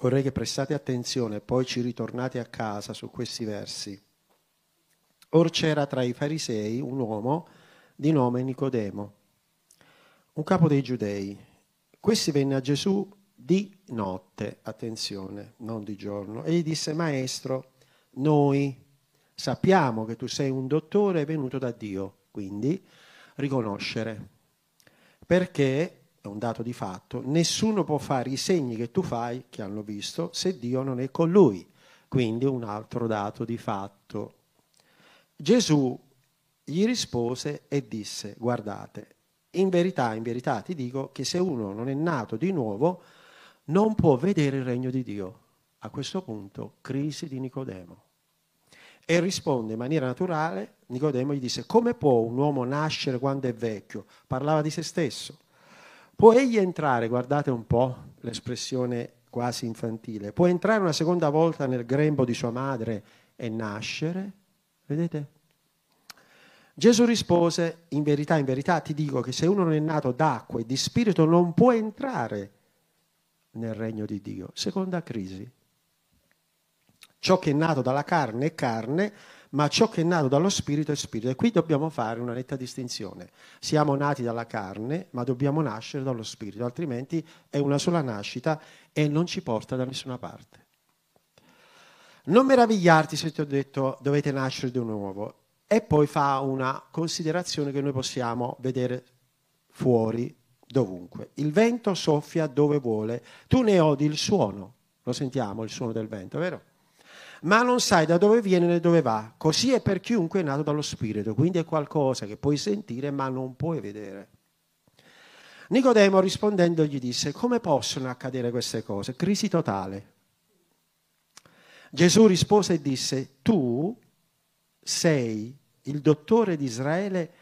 Vorrei che prestate attenzione, poi ci ritornate a casa su questi versi. Or c'era tra i farisei un uomo di nome Nicodemo, un capo dei giudei. Questi venne a Gesù di notte, attenzione, non di giorno, e gli disse, Maestro, noi sappiamo che tu sei un dottore venuto da Dio, quindi riconoscere, perché un dato di fatto, nessuno può fare i segni che tu fai, che hanno visto, se Dio non è con lui. Quindi un altro dato di fatto. Gesù gli rispose e disse, guardate, in verità, in verità ti dico che se uno non è nato di nuovo, non può vedere il regno di Dio. A questo punto, crisi di Nicodemo. E risponde in maniera naturale, Nicodemo gli disse, come può un uomo nascere quando è vecchio? Parlava di se stesso. Può egli entrare, guardate un po' l'espressione quasi infantile, può entrare una seconda volta nel grembo di sua madre e nascere? Vedete? Gesù rispose, in verità, in verità ti dico che se uno non è nato d'acqua e di spirito non può entrare nel regno di Dio. Seconda crisi. Ciò che è nato dalla carne è carne, ma ciò che è nato dallo spirito è spirito. E qui dobbiamo fare una netta distinzione. Siamo nati dalla carne, ma dobbiamo nascere dallo spirito, altrimenti è una sola nascita e non ci porta da nessuna parte. Non meravigliarti se ti ho detto dovete nascere di nuovo. E poi fa una considerazione che noi possiamo vedere fuori dovunque. Il vento soffia dove vuole, tu ne odi il suono. Lo sentiamo il suono del vento, vero? Ma non sai da dove viene né dove va. Così è per chiunque è nato dallo Spirito, quindi è qualcosa che puoi sentire ma non puoi vedere. Nicodemo rispondendo gli disse, come possono accadere queste cose? Crisi totale. Gesù rispose e disse, tu sei il dottore di Israele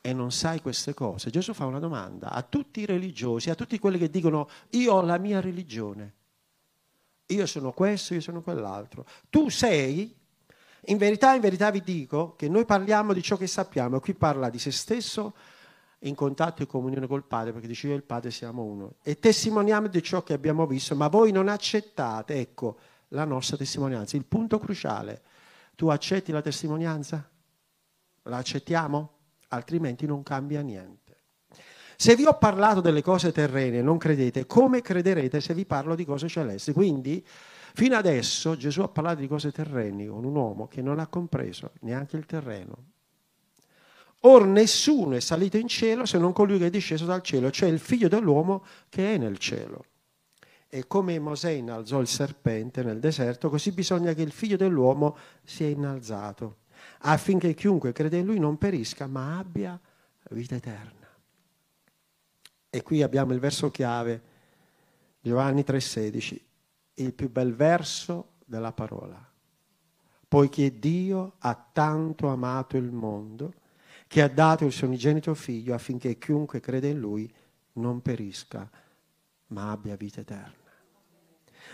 e non sai queste cose. Gesù fa una domanda a tutti i religiosi, a tutti quelli che dicono io ho la mia religione io sono questo, io sono quell'altro. Tu sei, in verità, in verità vi dico che noi parliamo di ciò che sappiamo, qui parla di se stesso in contatto e comunione col Padre, perché dice io e il Padre siamo uno, e testimoniamo di ciò che abbiamo visto, ma voi non accettate, ecco, la nostra testimonianza. Il punto cruciale, tu accetti la testimonianza? La accettiamo? Altrimenti non cambia niente. Se vi ho parlato delle cose terrene, non credete, come crederete se vi parlo di cose celesti? Quindi, fino adesso Gesù ha parlato di cose terrene con un uomo che non ha compreso neanche il terreno. Or nessuno è salito in cielo se non colui che è disceso dal cielo, cioè il figlio dell'uomo che è nel cielo. E come Mosè innalzò il serpente nel deserto, così bisogna che il figlio dell'uomo sia innalzato, affinché chiunque crede in lui non perisca, ma abbia vita eterna. E qui abbiamo il verso chiave, Giovanni 3,16, il più bel verso della parola. Poiché Dio ha tanto amato il mondo che ha dato il suo unigenito figlio affinché chiunque crede in lui non perisca, ma abbia vita eterna.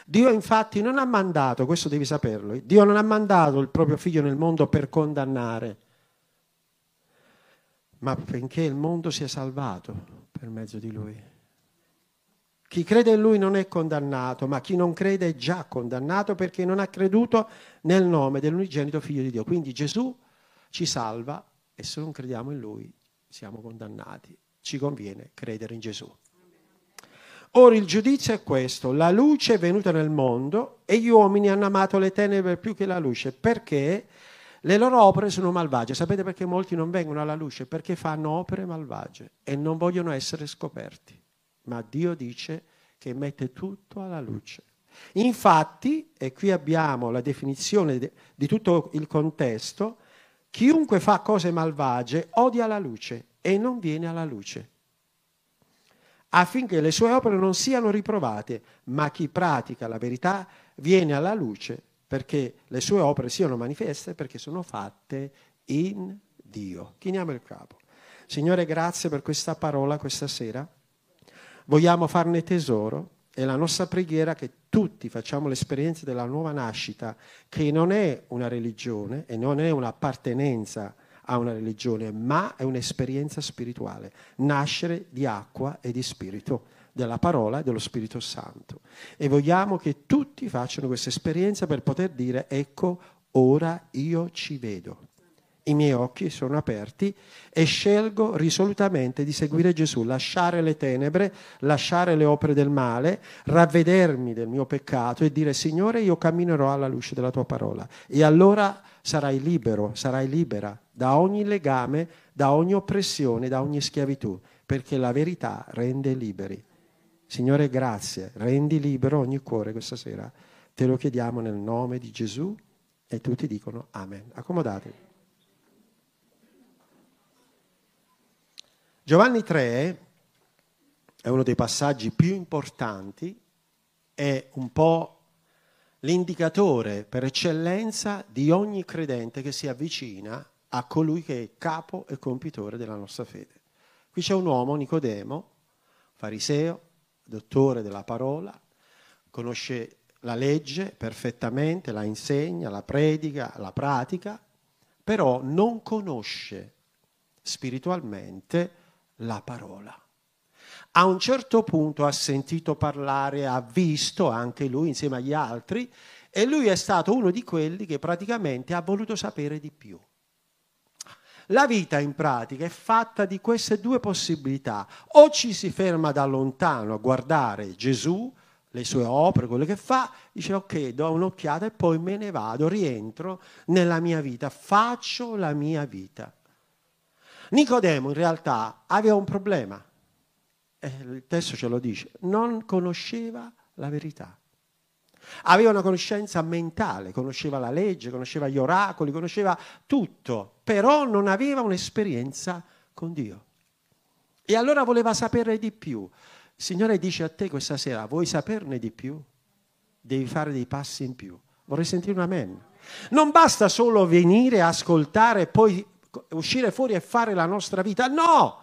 Dio infatti non ha mandato, questo devi saperlo, Dio non ha mandato il proprio figlio nel mondo per condannare, ma affinché il mondo sia salvato per mezzo di lui. Chi crede in lui non è condannato, ma chi non crede è già condannato perché non ha creduto nel nome dell'unigenito figlio di Dio. Quindi Gesù ci salva e se non crediamo in lui siamo condannati. Ci conviene credere in Gesù. Ora il giudizio è questo, la luce è venuta nel mondo e gli uomini hanno amato le tenebre più che la luce perché le loro opere sono malvagie. Sapete perché molti non vengono alla luce? Perché fanno opere malvagie e non vogliono essere scoperti. Ma Dio dice che mette tutto alla luce. Infatti, e qui abbiamo la definizione di tutto il contesto, chiunque fa cose malvagie odia la luce e non viene alla luce, affinché le sue opere non siano riprovate, ma chi pratica la verità viene alla luce perché le sue opere siano manifeste perché sono fatte in Dio. Chiniamo il capo. Signore, grazie per questa parola questa sera. Vogliamo farne tesoro e la nostra preghiera che tutti facciamo l'esperienza della nuova nascita, che non è una religione e non è un'appartenenza a una religione, ma è un'esperienza spirituale, nascere di acqua e di spirito. della parola e dello Spirito Santo. E vogliamo che tutti facciano questa esperienza per poter dire, ecco, ora io ci vedo. I miei occhi sono aperti e scelgo risolutamente di seguire Gesù, lasciare le tenebre, lasciare le opere del male, ravvedermi del mio peccato e dire Signore io camminerò alla luce della tua parola. E allora sarai libero, sarai libera da ogni legame, da ogni oppressione, da ogni schiavitù, perché la verità rende liberi. Signore, grazie, rendi libero ogni cuore questa sera. Te lo chiediamo nel nome di Gesù e tutti dicono Amen. Accomodatevi. Giovanni 3 è uno dei passaggi più importanti, è un po' l'indicatore per eccellenza di ogni credente che si avvicina a colui che è capo e compitore della nostra fede. Qui c'è un uomo, Nicodemo, fariseo, dottore della parola, conosce la legge perfettamente, la insegna, la predica, la pratica, però non conosce spiritualmente la parola. A un certo punto ha sentito parlare, ha visto anche lui insieme agli altri e lui è stato uno di quelli che praticamente ha voluto sapere di più. La vita in pratica è fatta di queste due possibilità. O ci si ferma da lontano a guardare Gesù, le sue opere, quello che fa, dice ok, do un'occhiata e poi me ne vado, rientro nella mia vita, faccio la mia vita. Nicodemo in realtà aveva un problema, eh, il testo ce lo dice, non conosceva la verità. Aveva una conoscenza mentale, conosceva la legge, conosceva gli oracoli, conosceva tutto, però non aveva un'esperienza con Dio. E allora voleva sapere di più. Il Signore dice a te questa sera, vuoi saperne di più? Devi fare dei passi in più. Vorrei sentire un amen. Non basta solo venire, ascoltare e poi uscire fuori e fare la nostra vita. No!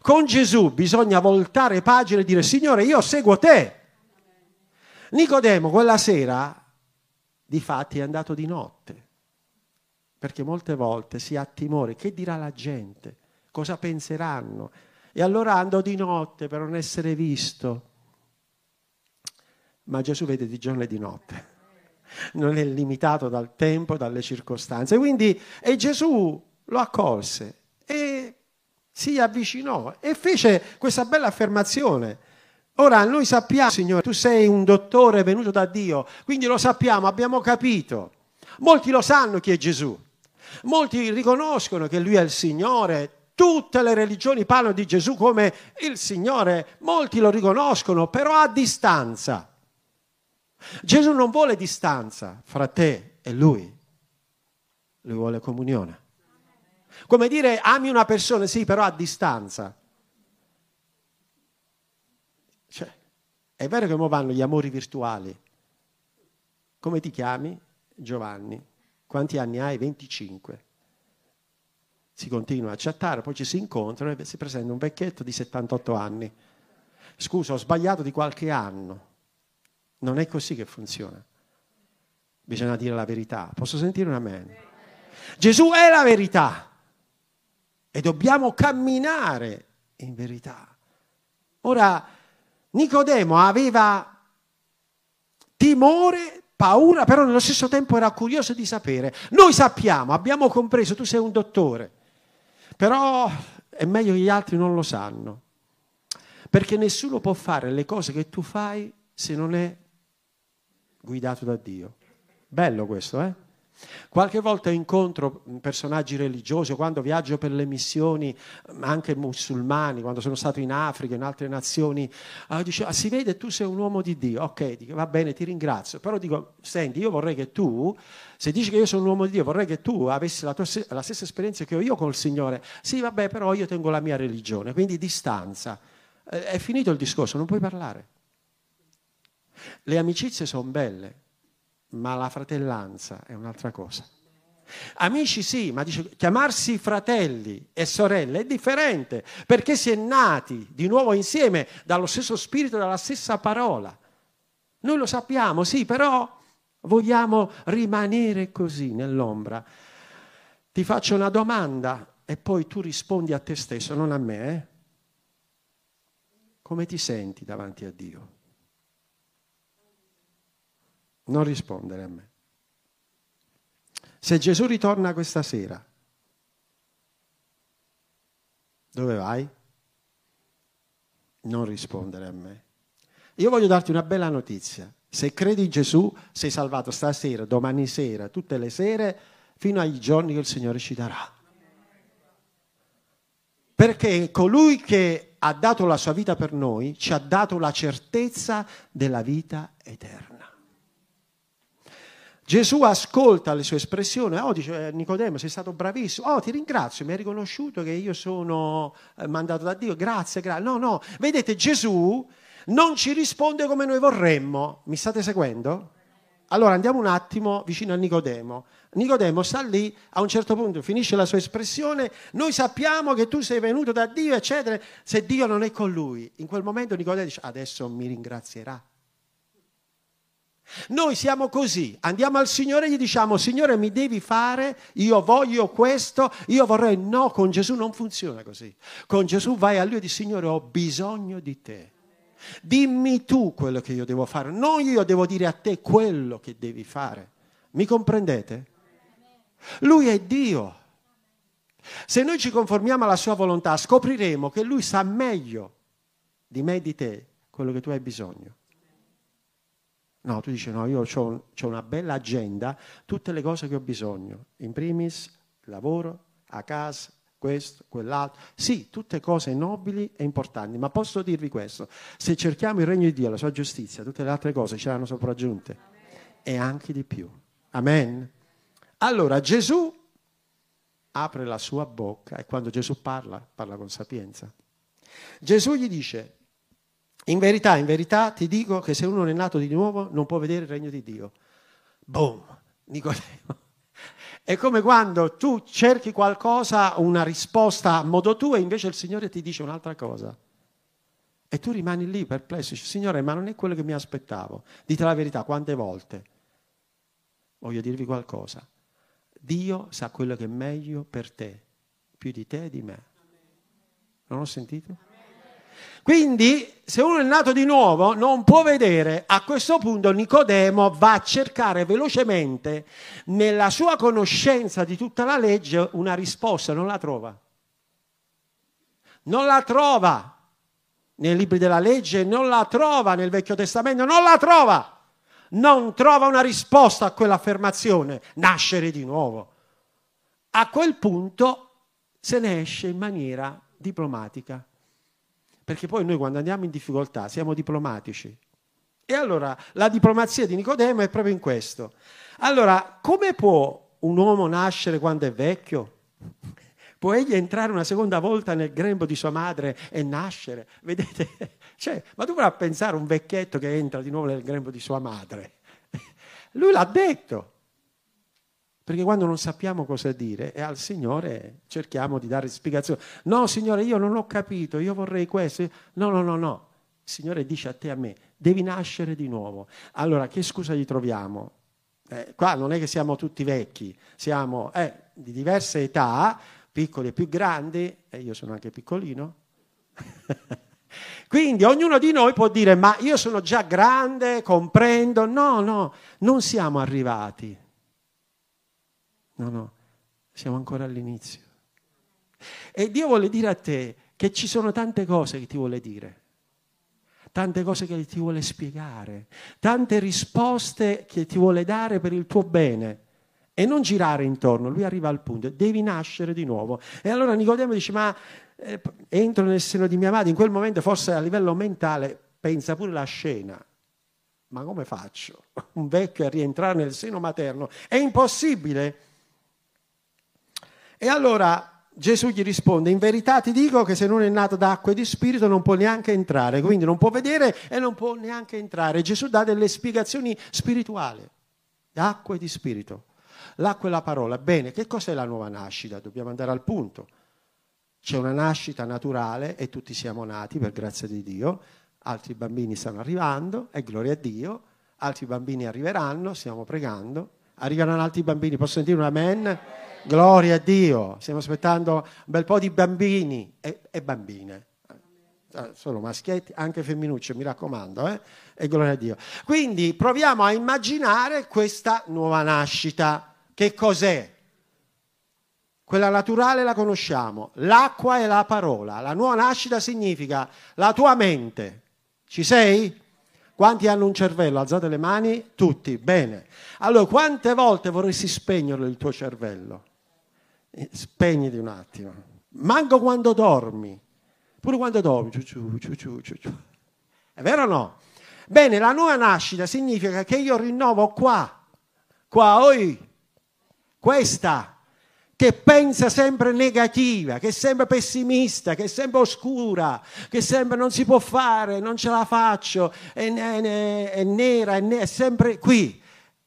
Con Gesù bisogna voltare pagina e dire Signore, io seguo te. Nicodemo quella sera, di fatti, è andato di notte, perché molte volte si ha timore, che dirà la gente, cosa penseranno. E allora andò di notte per non essere visto. Ma Gesù vede di giorno e di notte non è limitato dal tempo, dalle circostanze. Quindi, e Gesù lo accolse e si avvicinò e fece questa bella affermazione. Ora noi sappiamo, Signore, tu sei un dottore venuto da Dio, quindi lo sappiamo, abbiamo capito. Molti lo sanno chi è Gesù, molti riconoscono che Lui è il Signore, tutte le religioni parlano di Gesù come il Signore, molti lo riconoscono, però a distanza. Gesù non vuole distanza fra te e Lui, Lui vuole comunione. Come dire ami una persona, sì, però a distanza. Cioè, è vero che ora vanno gli amori virtuali. Come ti chiami? Giovanni. Quanti anni hai? 25. Si continua a chattare, poi ci si incontrano e si presenta un vecchietto di 78 anni. Scusa, ho sbagliato di qualche anno. Non è così che funziona. Bisogna dire la verità. Posso sentire un amen? Gesù è la verità e dobbiamo camminare in verità. Ora, Nicodemo aveva timore, paura, però nello stesso tempo era curioso di sapere. Noi sappiamo, abbiamo compreso, tu sei un dottore, però è meglio che gli altri non lo sanno, perché nessuno può fare le cose che tu fai se non è guidato da Dio. Bello questo, eh? Qualche volta incontro personaggi religiosi, quando viaggio per le missioni, anche musulmani, quando sono stato in Africa, in altre nazioni, uh, dice, ah, si vede tu sei un uomo di Dio, ok, dico, va bene, ti ringrazio, però dico, senti, io vorrei che tu, se dici che io sono un uomo di Dio, vorrei che tu avessi la, tua, la stessa esperienza che ho io col Signore. Sì, vabbè, però io tengo la mia religione, quindi distanza. Eh, è finito il discorso, non puoi parlare. Le amicizie sono belle, ma la fratellanza è un'altra cosa. Amici sì, ma dice, chiamarsi fratelli e sorelle è differente perché si è nati di nuovo insieme dallo stesso spirito dalla stessa parola. Noi lo sappiamo, sì, però vogliamo rimanere così nell'ombra. Ti faccio una domanda e poi tu rispondi a te stesso, non a me. Eh? come ti senti davanti a Dio? Non rispondere a me. Se Gesù ritorna questa sera, dove vai? Non rispondere a me. Io voglio darti una bella notizia. Se credi in Gesù, sei salvato stasera, domani sera, tutte le sere, fino ai giorni che il Signore ci darà. Perché colui che ha dato la sua vita per noi ci ha dato la certezza della vita eterna. Gesù ascolta le sue espressioni, oh dice eh, Nicodemo sei stato bravissimo, oh ti ringrazio, mi hai riconosciuto che io sono eh, mandato da Dio, grazie, grazie. No, no, vedete Gesù non ci risponde come noi vorremmo, mi state seguendo? Allora andiamo un attimo vicino a Nicodemo. Nicodemo sta lì, a un certo punto finisce la sua espressione, noi sappiamo che tu sei venuto da Dio, eccetera, se Dio non è con lui. In quel momento Nicodemo dice, adesso mi ringrazierà. Noi siamo così, andiamo al Signore e gli diciamo, Signore mi devi fare, io voglio questo, io vorrei, no, con Gesù non funziona così. Con Gesù vai a Lui e dici, Signore ho bisogno di te. Dimmi tu quello che io devo fare, non io devo dire a te quello che devi fare. Mi comprendete? Lui è Dio. Se noi ci conformiamo alla sua volontà, scopriremo che Lui sa meglio di me e di te quello che tu hai bisogno. No, tu dici no, io ho una bella agenda, tutte le cose che ho bisogno, in primis lavoro, a casa, questo, quell'altro. Sì, tutte cose nobili e importanti, ma posso dirvi questo, se cerchiamo il regno di Dio, la sua giustizia, tutte le altre cose ci saranno sopraggiunte e anche di più. Amen. Allora Gesù apre la sua bocca e quando Gesù parla, parla con sapienza. Gesù gli dice, in verità, in verità ti dico che se uno non è nato di nuovo non può vedere il regno di Dio. Boom, Nicodemo. È come quando tu cerchi qualcosa, una risposta a modo tuo e invece il Signore ti dice un'altra cosa. E tu rimani lì perplesso, dici, Signore, ma non è quello che mi aspettavo. Dite la verità, quante volte? Voglio dirvi qualcosa. Dio sa quello che è meglio per te, più di te e di me. Non ho sentito? Quindi, se uno è nato di nuovo, non può vedere. A questo punto Nicodemo va a cercare velocemente, nella sua conoscenza di tutta la legge, una risposta, non la trova. Non la trova nei libri della legge, non la trova nel Vecchio Testamento, non la trova. Non trova una risposta a quell'affermazione, nascere di nuovo. A quel punto se ne esce in maniera diplomatica perché poi noi quando andiamo in difficoltà siamo diplomatici. E allora la diplomazia di Nicodemo è proprio in questo. Allora, come può un uomo nascere quando è vecchio? Può egli entrare una seconda volta nel grembo di sua madre e nascere? Vedete? Cioè, ma tu provi a pensare a un vecchietto che entra di nuovo nel grembo di sua madre. Lui l'ha detto. Perché quando non sappiamo cosa dire e al Signore cerchiamo di dare spiegazioni. No, Signore, io non ho capito, io vorrei questo. No, no, no, no. Il Signore dice a te e a me, devi nascere di nuovo. Allora, che scusa gli troviamo? Eh, qua non è che siamo tutti vecchi, siamo eh, di diverse età, piccoli e più grandi, e io sono anche piccolino. Quindi ognuno di noi può dire, ma io sono già grande, comprendo. No, no, non siamo arrivati No, no, siamo ancora all'inizio. E Dio vuole dire a te che ci sono tante cose che ti vuole dire, tante cose che ti vuole spiegare, tante risposte che ti vuole dare per il tuo bene. E non girare intorno, lui arriva al punto, devi nascere di nuovo. E allora Nicodemo dice, ma eh, entro nel seno di mia madre, in quel momento forse a livello mentale pensa pure la scena. Ma come faccio? Un vecchio a rientrare nel seno materno? È impossibile. E allora Gesù gli risponde, in verità ti dico che se non è nato d'acqua e di spirito non può neanche entrare, quindi non può vedere e non può neanche entrare. Gesù dà delle spiegazioni spirituali, d'acqua e di spirito. L'acqua e la parola. Bene, che cos'è la nuova nascita? Dobbiamo andare al punto. C'è una nascita naturale e tutti siamo nati per grazia di Dio, altri bambini stanno arrivando e gloria a Dio, altri bambini arriveranno, stiamo pregando, arriveranno altri bambini, posso sentire un amen? Gloria a Dio, stiamo aspettando un bel po' di bambini e, e bambine. sono maschietti, anche femminucce, mi raccomando, eh? e gloria a Dio. Quindi proviamo a immaginare questa nuova nascita. Che cos'è? Quella naturale la conosciamo, l'acqua è la parola, la nuova nascita significa la tua mente. Ci sei? Quanti hanno un cervello? Alzate le mani? Tutti, bene. Allora, quante volte vorresti spegnerlo il tuo cervello? Spegniti un attimo. Manco quando dormi. Pure quando dormi. Ciu, ciu, ciu, È vero o no? Bene, la nuova nascita significa che io rinnovo qua, qua, oi, questa che pensa sempre negativa, che è sempre pessimista, che è sempre oscura, che sempre non si può fare, non ce la faccio, è, è, è è, nera, è sempre qui.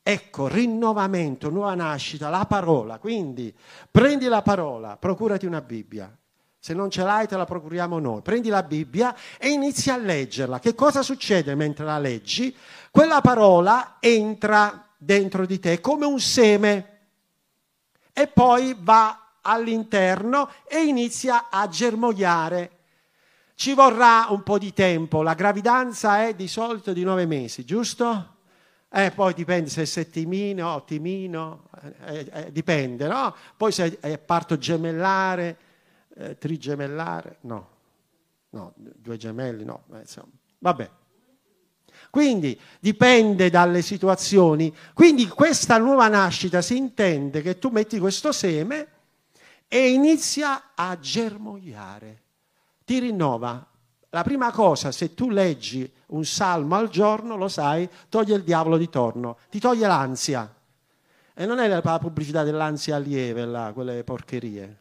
Ecco, rinnovamento, nuova nascita, la parola. Quindi prendi la parola, procurati una Bibbia. Se non ce l'hai te la procuriamo noi. Prendi la Bibbia e inizi a leggerla. Che cosa succede mentre la leggi? Quella parola entra dentro di te come un seme e poi va all'interno e inizia a germogliare. Ci vorrà un po' di tempo, la gravidanza è di solito di nove mesi, giusto? Eh, poi dipende se è settimino, ottimino, eh, eh, dipende, no? Poi se è parto gemellare, eh, trigemellare, no, no, due gemelli, no, insomma, vabbè. Quindi dipende dalle situazioni. Quindi questa nuova nascita si intende che tu metti questo seme e inizia a germogliare. Ti rinnova. La prima cosa, se tu leggi un salmo al giorno, lo sai, toglie il diavolo di torno, ti toglie l'ansia. E non è la pubblicità dell'ansia lieve, là, quelle porcherie.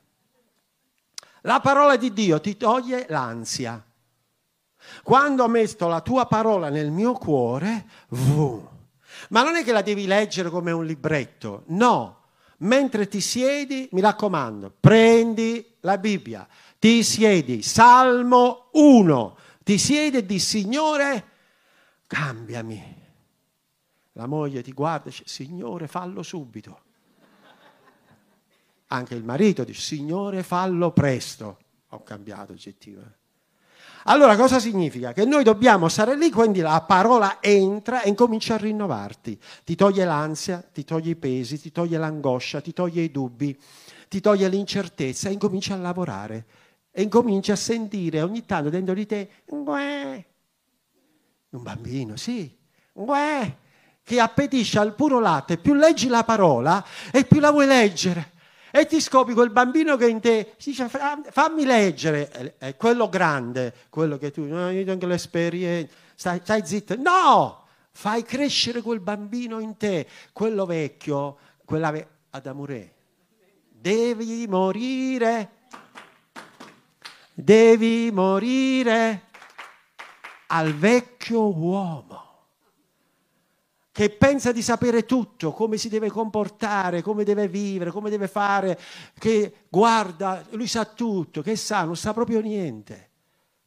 La parola di Dio ti toglie l'ansia. Quando ho messo la tua parola nel mio cuore, vum. ma non è che la devi leggere come un libretto, no. Mentre ti siedi, mi raccomando, prendi la Bibbia, ti siedi, Salmo 1, ti siedi e di Signore, cambiami. La moglie ti guarda e dice, Signore, fallo subito. Anche il marito dice, Signore, fallo presto. Ho cambiato oggettivo. Eh. Allora cosa significa? Che noi dobbiamo stare lì, quindi la parola entra e incomincia a rinnovarti. Ti toglie l'ansia, ti toglie i pesi, ti toglie l'angoscia, ti toglie i dubbi, ti toglie l'incertezza e incomincia a lavorare. E incomincia a sentire ogni tanto dentro di te, un bambino, sì, che appetisce al puro latte. Più leggi la parola e più la vuoi leggere. E ti scopri quel bambino che in te dice fammi leggere, è quello grande, quello che tu, no, io ho l'esperienza, stai, stai zitto, no, fai crescere quel bambino in te, quello vecchio, quella ve- ad amore. Devi morire, devi morire al vecchio uomo che pensa di sapere tutto, come si deve comportare, come deve vivere, come deve fare, che guarda, lui sa tutto, che sa, non sa proprio niente.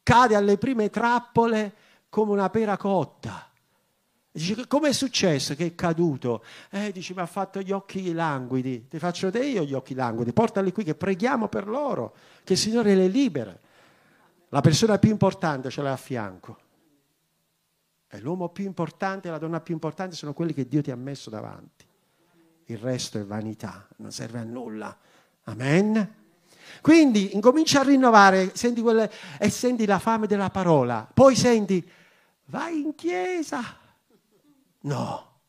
Cade alle prime trappole come una pera cotta. Dice, come è successo che è caduto? Eh, dice, mi ha fatto gli occhi languidi. Ti faccio te io gli occhi languidi. Portali qui che preghiamo per loro, che il Signore le libera. La persona più importante ce l'ha a fianco. E l'uomo più importante e la donna più importante sono quelli che Dio ti ha messo davanti. Il resto è vanità, non serve a nulla. Amen. Quindi incomincia a rinnovare, senti quelle, e senti la fame della parola. Poi senti, vai in chiesa. No,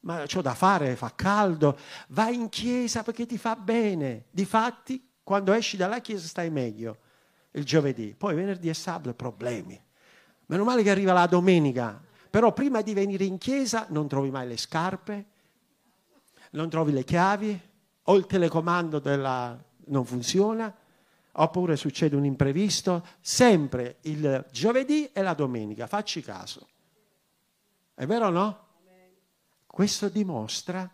ma c'ho da fare, fa caldo. Vai in chiesa perché ti fa bene. Difatti, quando esci dalla chiesa stai meglio il giovedì. Poi venerdì e sabato problemi. Meno male che arriva la domenica, però prima di venire in chiesa non trovi mai le scarpe, non trovi le chiavi, o il telecomando della... non funziona, oppure succede un imprevisto, sempre il giovedì e la domenica, facci caso. È vero o no? Questo dimostra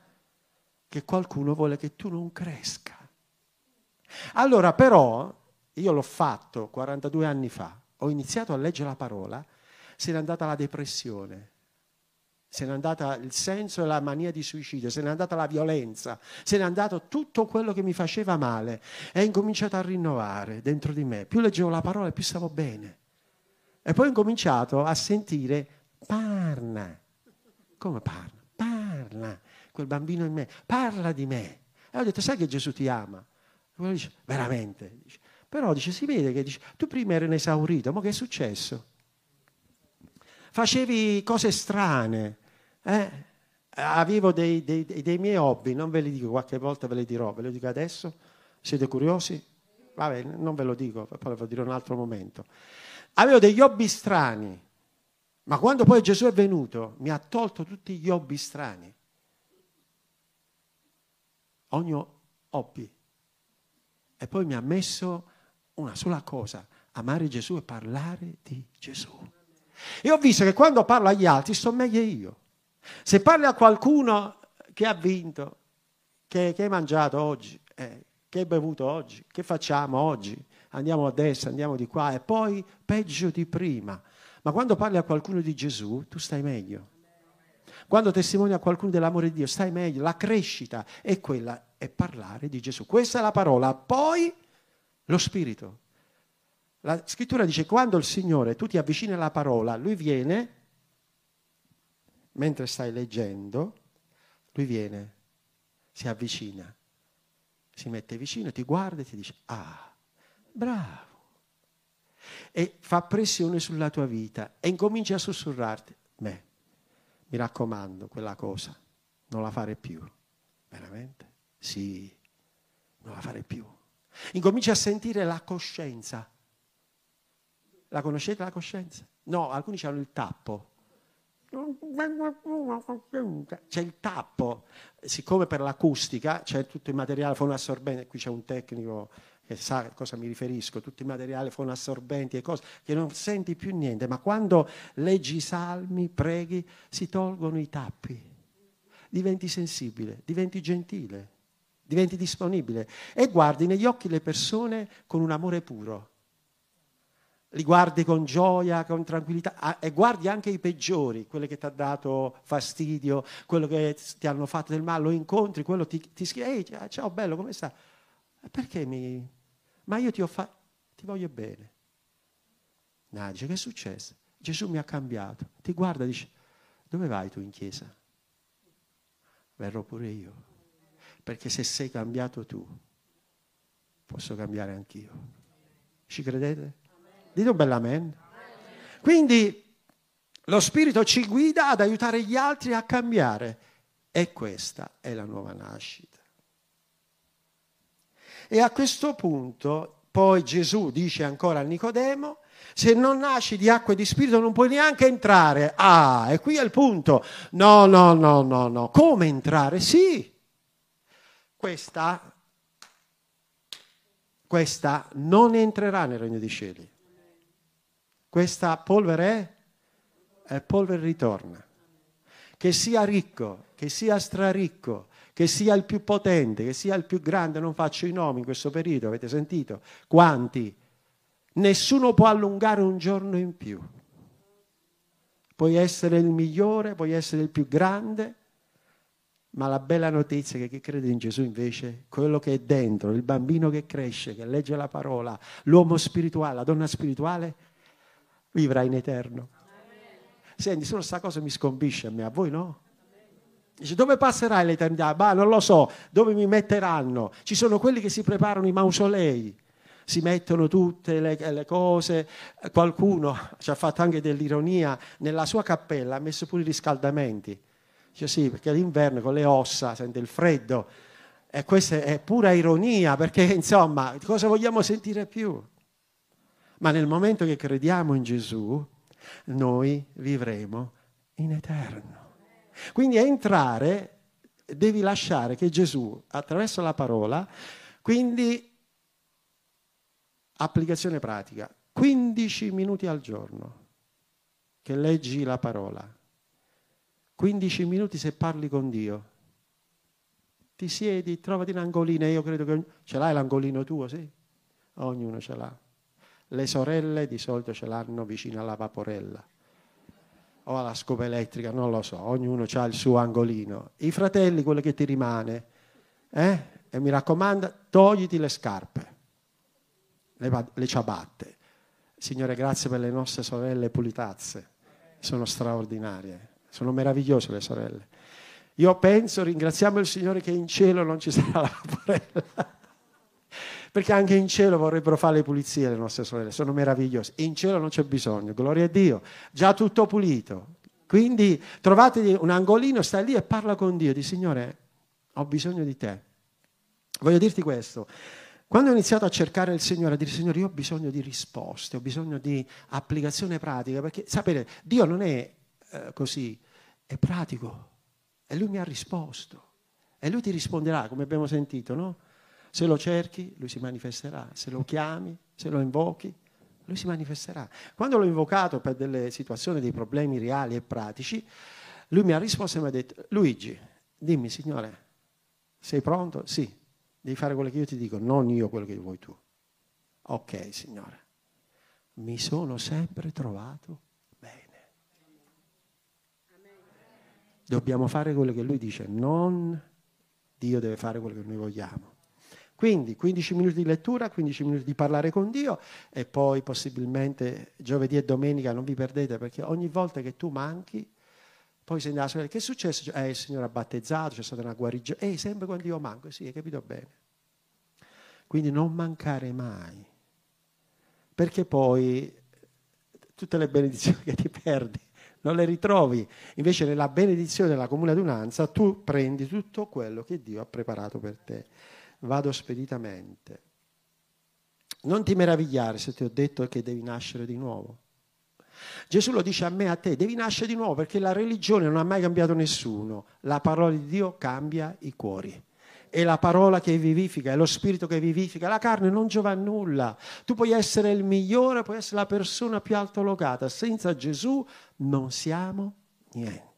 che qualcuno vuole che tu non cresca. Allora però, io l'ho fatto 42 anni fa, ho iniziato a leggere la parola se n'è andata la depressione, se n'è andata il senso e la mania di suicidio, se n'è andata la violenza, se n'è andato tutto quello che mi faceva male e ho incominciato a rinnovare dentro di me. Più leggevo la parola, più stavo bene. E poi ho cominciato a sentire parla. Come parla? Parla. Quel bambino in me, parla di me. E ho detto, sai che Gesù ti ama? E quello dice, veramente? Dice, però dice, si vede che dice, tu prima eri un esaurito, ma che è successo? Facevi cose strane, eh? avevo dei, dei, dei, miei hobby, non ve li dico, qualche volta ve li dirò, ve lo dico adesso, siete curiosi? Vabbè, non ve lo dico, poi ve lo dirò in un altro momento. Avevo degli hobby strani, ma quando poi Gesù è venuto mi ha tolto tutti gli hobby strani. Ogni hobby. E poi mi ha messo una sola cosa, amare Gesù e parlare di Gesù. E ho visto che quando parlo agli altri sto meglio io. Se parli a qualcuno che ha vinto, che, che hai mangiato oggi, eh, che hai bevuto oggi, che facciamo oggi, andiamo a destra, andiamo di qua e poi peggio di prima. Ma quando parli a qualcuno di Gesù, tu stai meglio. Quando testimoni a qualcuno dell'amore di Dio, stai meglio. La crescita è quella, è parlare di Gesù. Questa è la parola. Poi lo Spirito. La scrittura dice quando il Signore, tu ti avvicini alla parola, lui viene, mentre stai leggendo, lui viene, si avvicina, si mette vicino, ti guarda e ti dice, ah, bravo. E fa pressione sulla tua vita e incomincia a sussurrarti, beh, mi raccomando, quella cosa, non la fare più. Veramente? Sì, non la fare più. Incomincia a sentire la coscienza. La conoscete la coscienza? No, alcuni hanno il tappo. C'è il tappo, siccome per l'acustica c'è tutto il materiale fonoassorbente, qui c'è un tecnico che sa a cosa mi riferisco, tutti i materiali fonoassorbenti e cose, che non senti più niente, ma quando leggi i salmi, preghi, si tolgono i tappi, diventi sensibile, diventi gentile diventi disponibile e guardi negli occhi le persone con un amore puro. Li guardi con gioia, con tranquillità e guardi anche i peggiori, quelli che ti hanno dato fastidio, quello che ti hanno fatto del male, lo incontri, quello ti, ti scrive, ehi ciao bello, come sta? Perché mi... Ma io ti fatto, ti voglio bene. No, dice, che è successo? Gesù mi ha cambiato. Ti guarda e dice, dove vai tu in chiesa? Verrò pure io perché se sei cambiato tu, posso cambiare anch'io. Ci credete? Dite un bel amen. Quindi lo Spirito ci guida ad aiutare gli altri a cambiare e questa è la nuova nascita. E a questo punto poi Gesù dice ancora a Nicodemo, se non nasci di acqua e di spirito non puoi neanche entrare. Ah, e qui è il punto. No, no, no, no, no. Come entrare? Sì, questa, questa non entrerà nel regno dei cieli. Questa polvere è, è polvere ritorna. Che sia ricco, che sia straricco, che sia il più potente, che sia il più grande, non faccio i nomi in questo periodo, avete sentito? Quanti? Nessuno può allungare un giorno in più. Puoi essere il migliore, puoi essere il più grande, ma la bella notizia è che chi crede in Gesù invece, quello che è dentro, il bambino che cresce, che legge la parola, l'uomo spirituale, la donna spirituale, vivrà in eterno. Senti, solo questa cosa mi scombisce a me, a voi no? Dice, dove passerai l'eternità? Bah, non lo so, dove mi metteranno? Ci sono quelli che si preparano i mausolei, si mettono tutte le, le cose. Qualcuno ci ha fatto anche dell'ironia, nella sua cappella ha messo pure i riscaldamenti Dice sì, perché l'inverno con le ossa sente il freddo. E questa è pura ironia, perché insomma, cosa vogliamo sentire più? Ma nel momento che crediamo in Gesù, noi vivremo in eterno. Quindi entrare, devi lasciare che Gesù, attraverso la parola, quindi applicazione pratica, 15 minuti al giorno che leggi la parola, 15 minuti se parli con Dio. Ti siedi, trovati un angolino, io credo che... Ce l'hai l'angolino tuo, sì? Ognuno ce l'ha. Le sorelle di solito ce l'hanno vicino alla vaporella o alla scopa elettrica, non lo so, ognuno ha il suo angolino. I fratelli, quello che ti rimane, eh? E mi raccomando, togliti le scarpe, le, le ciabatte, Signore, grazie per le nostre sorelle pulitazze, sono straordinarie, sono meravigliose le sorelle. Io penso, ringraziamo il Signore che in cielo non ci sarà la vaporella, perché anche in cielo vorrebbero fare le pulizie le nostre sorelle, sono meravigliose. In cielo non c'è bisogno, gloria a Dio, già tutto pulito. Quindi trovate un angolino, stai lì e parla con Dio, di Signore, ho bisogno di te. Voglio dirti questo, quando ho iniziato a cercare il Signore, a dire Signore, io ho bisogno di risposte, ho bisogno di applicazione pratica, perché sapete, Dio non è eh, così, è pratico. E Lui mi ha risposto. E Lui ti risponderà, come abbiamo sentito, no? Se lo cerchi, Lui si manifesterà. Se lo chiami, se lo invochi, Lui si manifesterà. Quando l'ho invocato per delle situazioni, dei problemi reali e pratici, Lui mi ha risposto e mi ha detto, Luigi, dimmi Signore, sei pronto? Sì Devi fare quello che io ti dico, non io quello che vuoi tu. Ok, Signore. Mi sono sempre trovato bene. Dobbiamo fare quello che lui dice, non Dio deve fare quello che noi vogliamo. Quindi 15 minuti di lettura, 15 minuti di parlare con Dio e poi possibilmente giovedì e domenica non vi perdete perché ogni volta che tu manchi, poi se andasse, che è successo? Eh, il Signore ha battezzato, c'è stata una guarigione. Eh, sempre quando io manco, sì, hai capito bene. Quindi non mancare mai. Perché poi tutte le benedizioni che ti perdi non le ritrovi. Invece nella benedizione della comune adunanza tu prendi tutto quello che Dio ha preparato per te. Vado speditamente. Non ti meravigliare se ti ho detto che devi nascere di nuovo. Gesù lo dice a me e a te, devi nascere di nuovo perché la religione non ha mai cambiato nessuno, la parola di Dio cambia i cuori. È la parola che vivifica, è lo spirito che vivifica. La carne non giova a nulla. Tu puoi essere il migliore, puoi essere la persona più altolocata. Senza Gesù non siamo niente.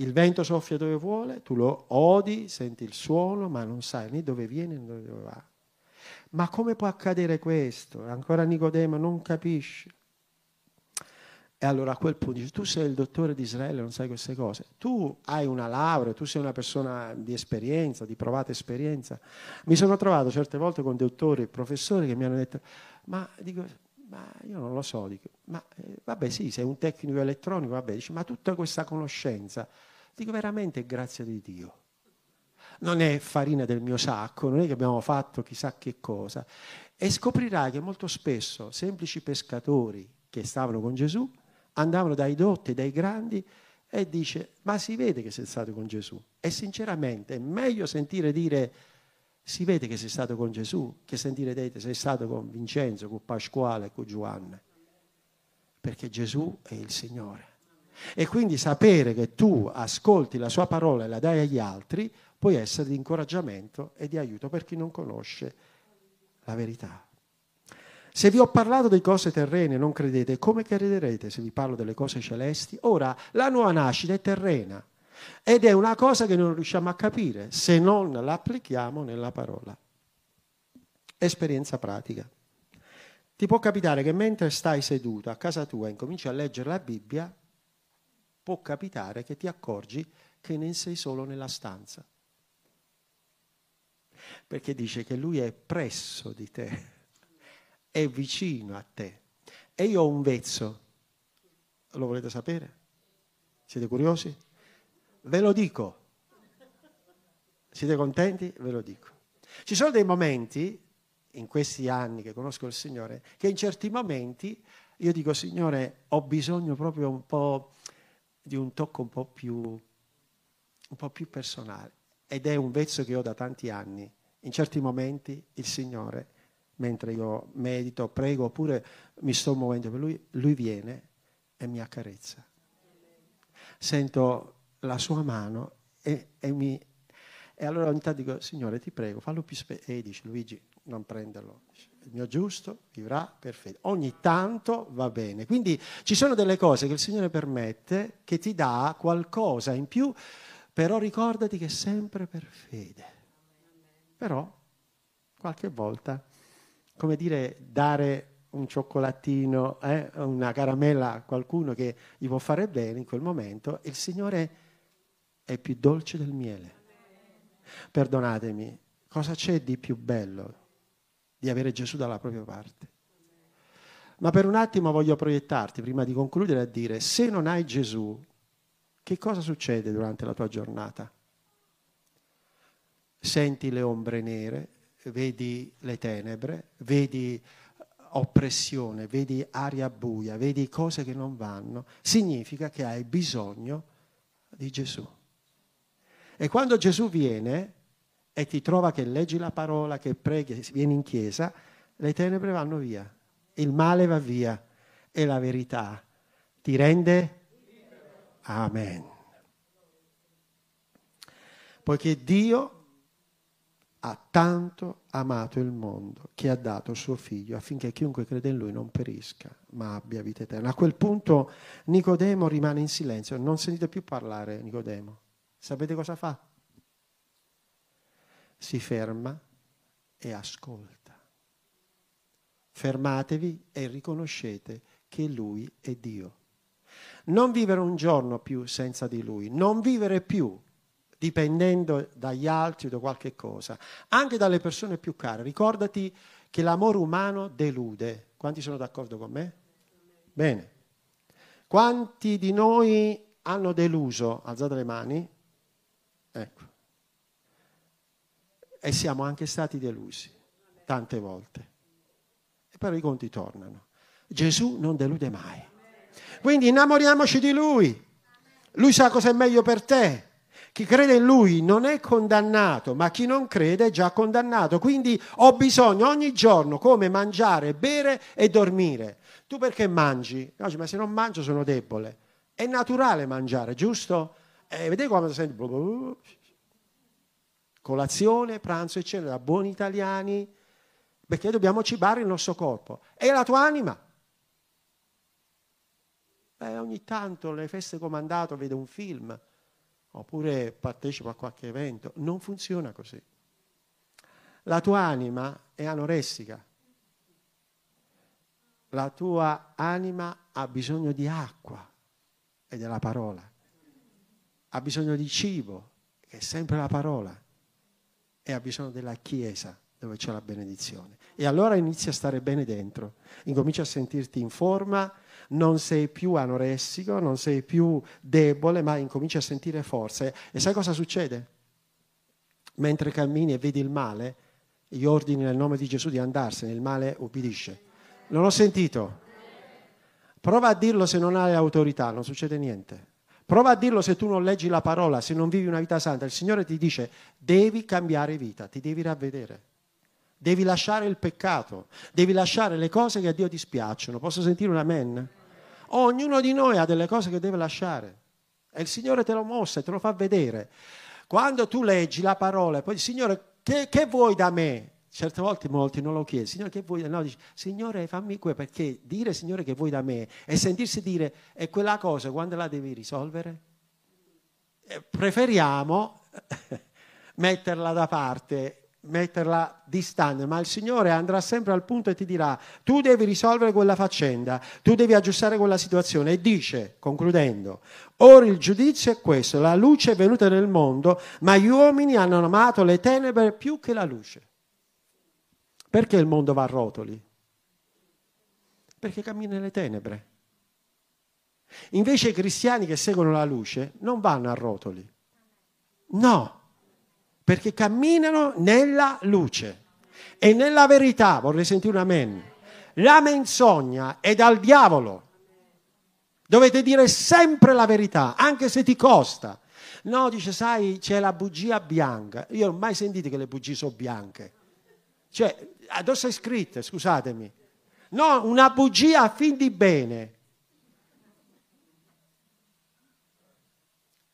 Il vento soffia dove vuole, tu lo odi, senti il suono, ma non sai né dove viene né dove va. Ma come può accadere questo? Ancora Nicodemo non capisce. E allora a quel punto dice, tu sei il dottore di Israele, non sai queste cose. Tu hai una laurea, tu sei una persona di esperienza, di provata esperienza. Mi sono trovato certe volte con dottori e professori che mi hanno detto, ma dico, ma io non lo so, dico, ma eh, vabbè sì, sei un tecnico elettronico, vabbè, dice, ma tutta questa conoscenza, dico veramente è grazia di Dio. Non è farina del mio sacco, non è che abbiamo fatto chissà che cosa. E scoprirai che molto spesso semplici pescatori che stavano con Gesù andavano dai dotti, dai grandi e dice, ma si vede che sei stato con Gesù. E sinceramente è meglio sentire dire, si vede che sei stato con Gesù, che sentire dire, sei stato con Vincenzo, con Pasquale, con Giovanni. Perché Gesù è il Signore. E quindi sapere che tu ascolti la sua parola e la dai agli altri può essere di incoraggiamento e di aiuto per chi non conosce la verità. Se vi ho parlato di cose terrene non credete, come crederete se vi parlo delle cose celesti? Ora, la nuova nascita è terrena ed è una cosa che non riusciamo a capire se non la applichiamo nella parola. Esperienza pratica. Ti può capitare che mentre stai seduto a casa tua e incominci a leggere la Bibbia, può capitare che ti accorgi che ne sei solo nella stanza. Perché dice che lui è presso di te è vicino a te. E io ho un vezzo. Lo volete sapere? Siete curiosi? Ve lo dico. Siete contenti? Ve lo dico. Ci sono dei momenti, in questi anni che conosco il Signore, che in certi momenti io dico, Signore, ho bisogno proprio un po' di un tocco un po' più, un po' più personale. Ed è un vezzo che ho da tanti anni. In certi momenti il Signore mentre io medito, prego, oppure mi sto muovendo per lui, lui viene e mi accarezza. Sento la sua mano e, e mi... E allora ogni tanto dico, Signore, ti prego, fallo più spesso. E dice, Luigi, non prenderlo. Il mio giusto vivrà perfetto. Ogni tanto va bene. Quindi ci sono delle cose che il Signore permette, che ti dà qualcosa in più, però ricordati che è sempre per fede. Però qualche volta come dire, dare un cioccolatino, eh, una caramella a qualcuno che gli può fare bene in quel momento, il Signore è più dolce del miele. Perdonatemi, cosa c'è di più bello di avere Gesù dalla propria parte? Ma per un attimo voglio proiettarti, prima di concludere, a dire, se non hai Gesù, che cosa succede durante la tua giornata? Senti le ombre nere, vedi le tenebre, vedi oppressione, vedi aria buia, vedi cose che non vanno, significa che hai bisogno di Gesù. E quando Gesù viene e ti trova che leggi la parola, che preghi, vieni in chiesa, le tenebre vanno via, il male va via e la verità ti rende Amen. Poiché Dio ha tanto amato il mondo che ha dato suo figlio affinché chiunque crede in lui non perisca, ma abbia vita eterna. A quel punto Nicodemo rimane in silenzio, non sentite più parlare Nicodemo. Sapete cosa fa? Si ferma e ascolta. Fermatevi e riconoscete che lui è Dio. Non vivere un giorno più senza di lui, non vivere più dipendendo dagli altri o da qualche cosa, anche dalle persone più care. Ricordati che l'amore umano delude. Quanti sono d'accordo con me? Bene. Quanti di noi hanno deluso? Alzate le mani. Ecco. E siamo anche stati delusi tante volte. E però i conti tornano. Gesù non delude mai. Quindi innamoriamoci di Lui. Lui sa cosa è meglio per te. Chi crede in lui non è condannato, ma chi non crede è già condannato. Quindi ho bisogno ogni giorno come mangiare, bere e dormire. Tu perché mangi? Ma se non mangio sono debole. È naturale mangiare, giusto? Eh, vedete come senti? Colazione, pranzo e cena da buoni italiani, perché dobbiamo cibare il nostro corpo. E la tua anima? Beh, ogni tanto le feste comandato vede un film oppure partecipo a qualche evento. Non funziona così. La tua anima è anoressica. La tua anima ha bisogno di acqua e della parola. Ha bisogno di cibo, che è sempre la parola. E ha bisogno della Chiesa, dove c'è la benedizione. E allora inizi a stare bene dentro, incominci a sentirti in forma, non sei più anoressico, non sei più debole, ma incominci a sentire forza. E sai cosa succede? Mentre cammini e vedi il male, gli ordini nel nome di Gesù di andarsene, il male ubbidisce. Non ho sentito. Prova a dirlo se non hai autorità, non succede niente. Prova a dirlo se tu non leggi la parola, se non vivi una vita santa. Il Signore ti dice, devi cambiare vita, ti devi ravvedere. Devi lasciare il peccato, devi lasciare le cose che a Dio dispiacciono. Posso sentire un amen? Ognuno di noi ha delle cose che deve lasciare e il Signore te lo mostra, te lo fa vedere. Quando tu leggi la parola e poi dici, Signore, che, che, vuoi da me? Certe volte molti non lo chiedono, Signore, che vuoi da me? No, dici, Signore, fammi quello, perché dire, Signore, che vuoi da me e sentirsi dire, è quella cosa, quando la devi risolvere? Preferiamo metterla da parte metterla distante, ma il Signore andrà sempre al punto e ti dirà, tu devi risolvere quella faccenda, tu devi aggiustare quella situazione e dice, concludendo, ora il giudizio è questo, la luce è venuta nel mondo, ma gli uomini hanno amato le tenebre più che la luce. Perché il mondo va a rotoli? Perché cammina nelle tenebre. Invece i cristiani che seguono la luce non vanno a rotoli. No, perché camminano nella luce e nella verità. Vorrei sentire un amen. La menzogna è dal diavolo. Dovete dire sempre la verità, anche se ti costa. No, dice, sai, c'è la bugia bianca. Io non ho mai sentito che le bugie sono bianche. Cioè, addosso è scritte, scusatemi. No, una bugia a fin di bene.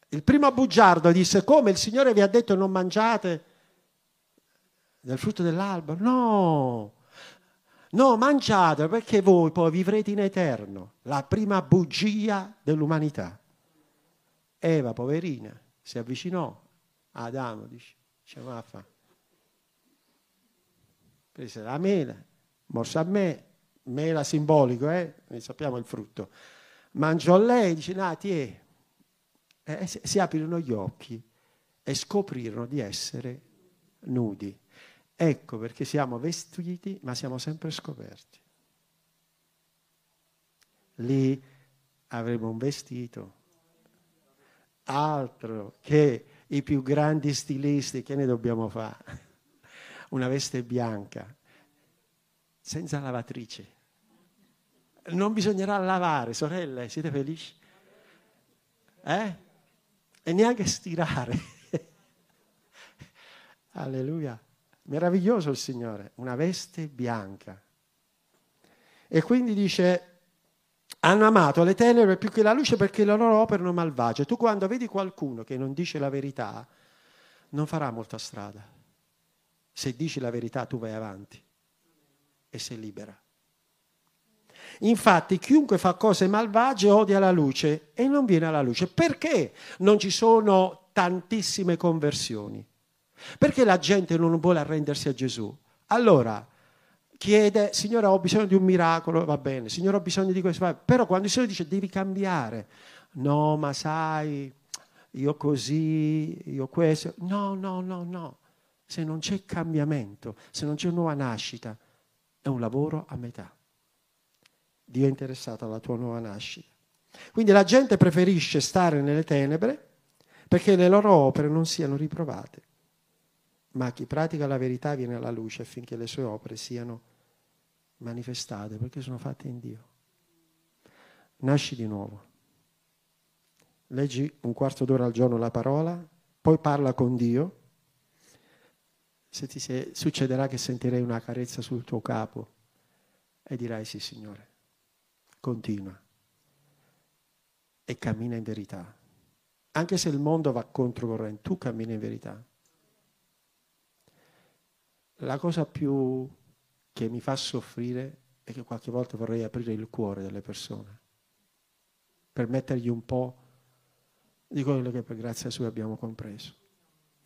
Il primo bugiardo disse, come il Signore vi ha detto non mangiate del frutto dell'albero? No, no, mangiate perché voi poi vivrete in eterno. La prima bugia dell'umanità. Eva, poverina, si avvicinò a Adamo, dice, dice ma fa. Prese la mela, morse a me, mela simbolico, eh? Noi sappiamo il frutto. Mangiò lei, dice, no, ti è eh, si aprirono gli occhi e scoprirono di essere nudi. Ecco perché siamo vestiti, ma siamo sempre scoperti. lì avremo un vestito. Altro che i più grandi stilisti, che ne dobbiamo fare? Una veste bianca, senza lavatrice. Non bisognerà lavare, sorelle, siete felici? Eh? E neanche stirare. Alleluia. Meraviglioso il Signore, una veste bianca. E quindi dice, hanno amato le tenebre più che la luce perché le loro opere erano malvagie. Tu quando vedi qualcuno che non dice la verità, non farà molta strada. Se dici la verità tu vai avanti e sei libera. Infatti chiunque fa cose malvagie odia la luce e non viene alla luce. Perché non ci sono tantissime conversioni? Perché la gente non vuole arrendersi a Gesù? Allora, chiede, Signore ho bisogno di un miracolo, va bene, Signore ho bisogno di questo, però quando il Signore dice devi cambiare, no ma sai, io così, io questo, no, no, no, no, se non c'è cambiamento, se non c'è nuova nascita, è un lavoro a metà. Dio è interessato alla tua nuova nascita. Quindi la gente preferisce stare nelle tenebre perché le loro opere non siano riprovate ma chi pratica la verità viene alla luce affinché le sue opere siano manifestate perché sono fatte in Dio. Nasci di nuovo. Leggi un quarto d'ora al giorno la parola, poi parla con Dio. Se ti se, succederà che sentirei una carezza sul tuo capo e dirai sì, Signore, continua e cammina in verità. Anche se il mondo va controcorrente, tu cammini in verità la cosa più che mi fa soffrire è che qualche volta vorrei aprire il cuore delle persone, per mettergli un po' di quello che per grazia sua abbiamo compreso.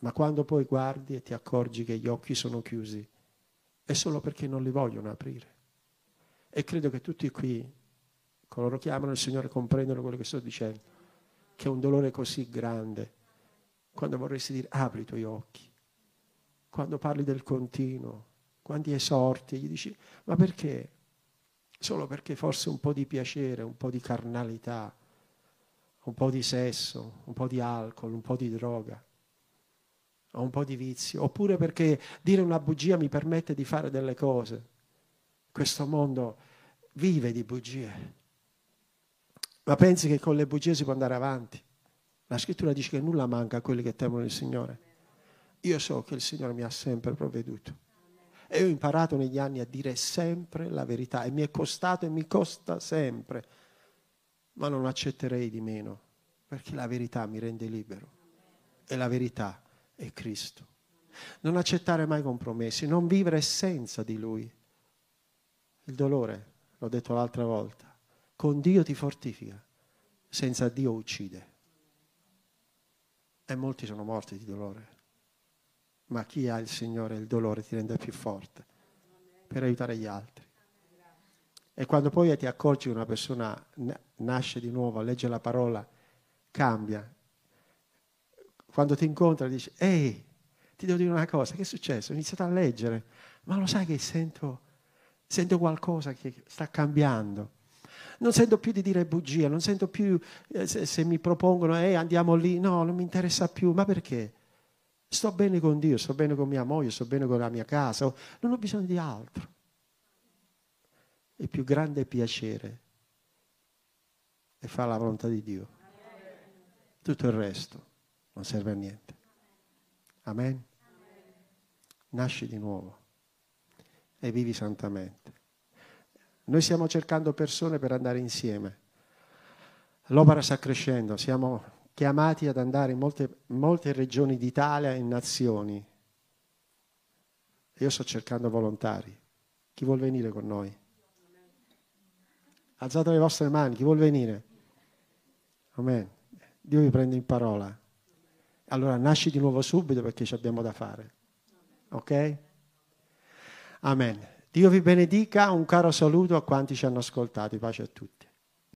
Ma quando poi guardi e ti accorgi che gli occhi sono chiusi, è solo perché non li vogliono aprire. E credo che tutti qui, coloro che amano il Signore, comprendono quello che sto dicendo, che è un dolore così grande, quando vorresti dire apri i tuoi occhi quando parli del continuo, quando esorti, gli dici, ma perché? Solo perché forse un po' di piacere, un po' di carnalità, un po' di sesso, un po' di alcol, un po' di droga, o un po' di vizio, oppure perché dire una bugia mi permette di fare delle cose. Questo mondo vive di bugie. Ma pensi che con le bugie si può andare avanti? La scrittura dice che nulla manca a quelli che temono il Signore. Io so che il Signore mi ha sempre provveduto. E ho imparato negli anni a dire sempre la verità e mi è costato e mi costa sempre, ma non accetterei di meno, perché la verità mi rende libero e la verità è Cristo. Non accettare mai compromessi, non vivere senza di Lui. Il dolore, l'ho detto l'altra volta, con Dio ti fortifica, senza Dio uccide. E molti sono morti di dolore ma chi ha il Signore il dolore ti rende più forte per aiutare gli altri. E quando poi ti accorgi che una persona nasce di nuovo, legge la parola, cambia. Quando ti incontra dici, ehi, ti devo dire una cosa, che è successo? Ho iniziato a leggere, ma lo sai che sento, sento qualcosa che sta cambiando. Non sento più di dire bugie, non sento più eh, se, se, mi propongono, ehi, andiamo lì, no, non mi interessa più, ma perché? Sto bene con Dio, sto bene con mia moglie, sto bene con la mia casa, non ho bisogno di altro. Il più grande piacere è fare la volontà di Dio. Tutto il resto non serve a niente. Amen. Nasci di nuovo e vivi santamente. Noi stiamo cercando persone per andare insieme. L'opera sta crescendo, siamo chiamati ad andare in molte, molte regioni d'Italia e nazioni. Io sto cercando volontari. Chi vuol venire con noi? Alzate le vostre mani, chi vuol venire? Amen. Dio vi prende in parola. Allora nasci di nuovo subito perché ci abbiamo da fare. Ok? Amen. Dio vi benedica, un caro saluto a quanti ci hanno ascoltato, pace a tutti.